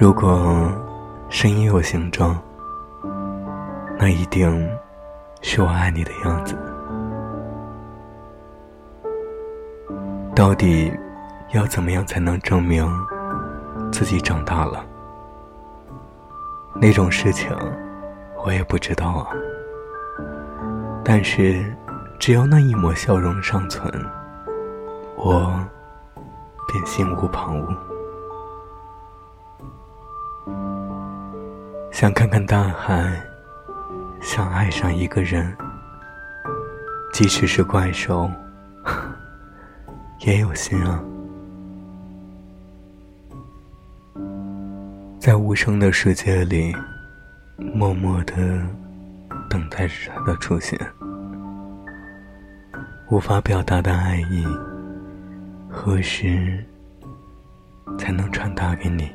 如果声音有形状，那一定是我爱你的样子。到底要怎么样才能证明自己长大了？那种事情我也不知道啊。但是只要那一抹笑容尚存，我便心无旁骛。想看看大海，想爱上一个人，即使是怪兽，也有心啊。在无声的世界里，默默的等待着他的出现。无法表达的爱意，何时才能传达给你？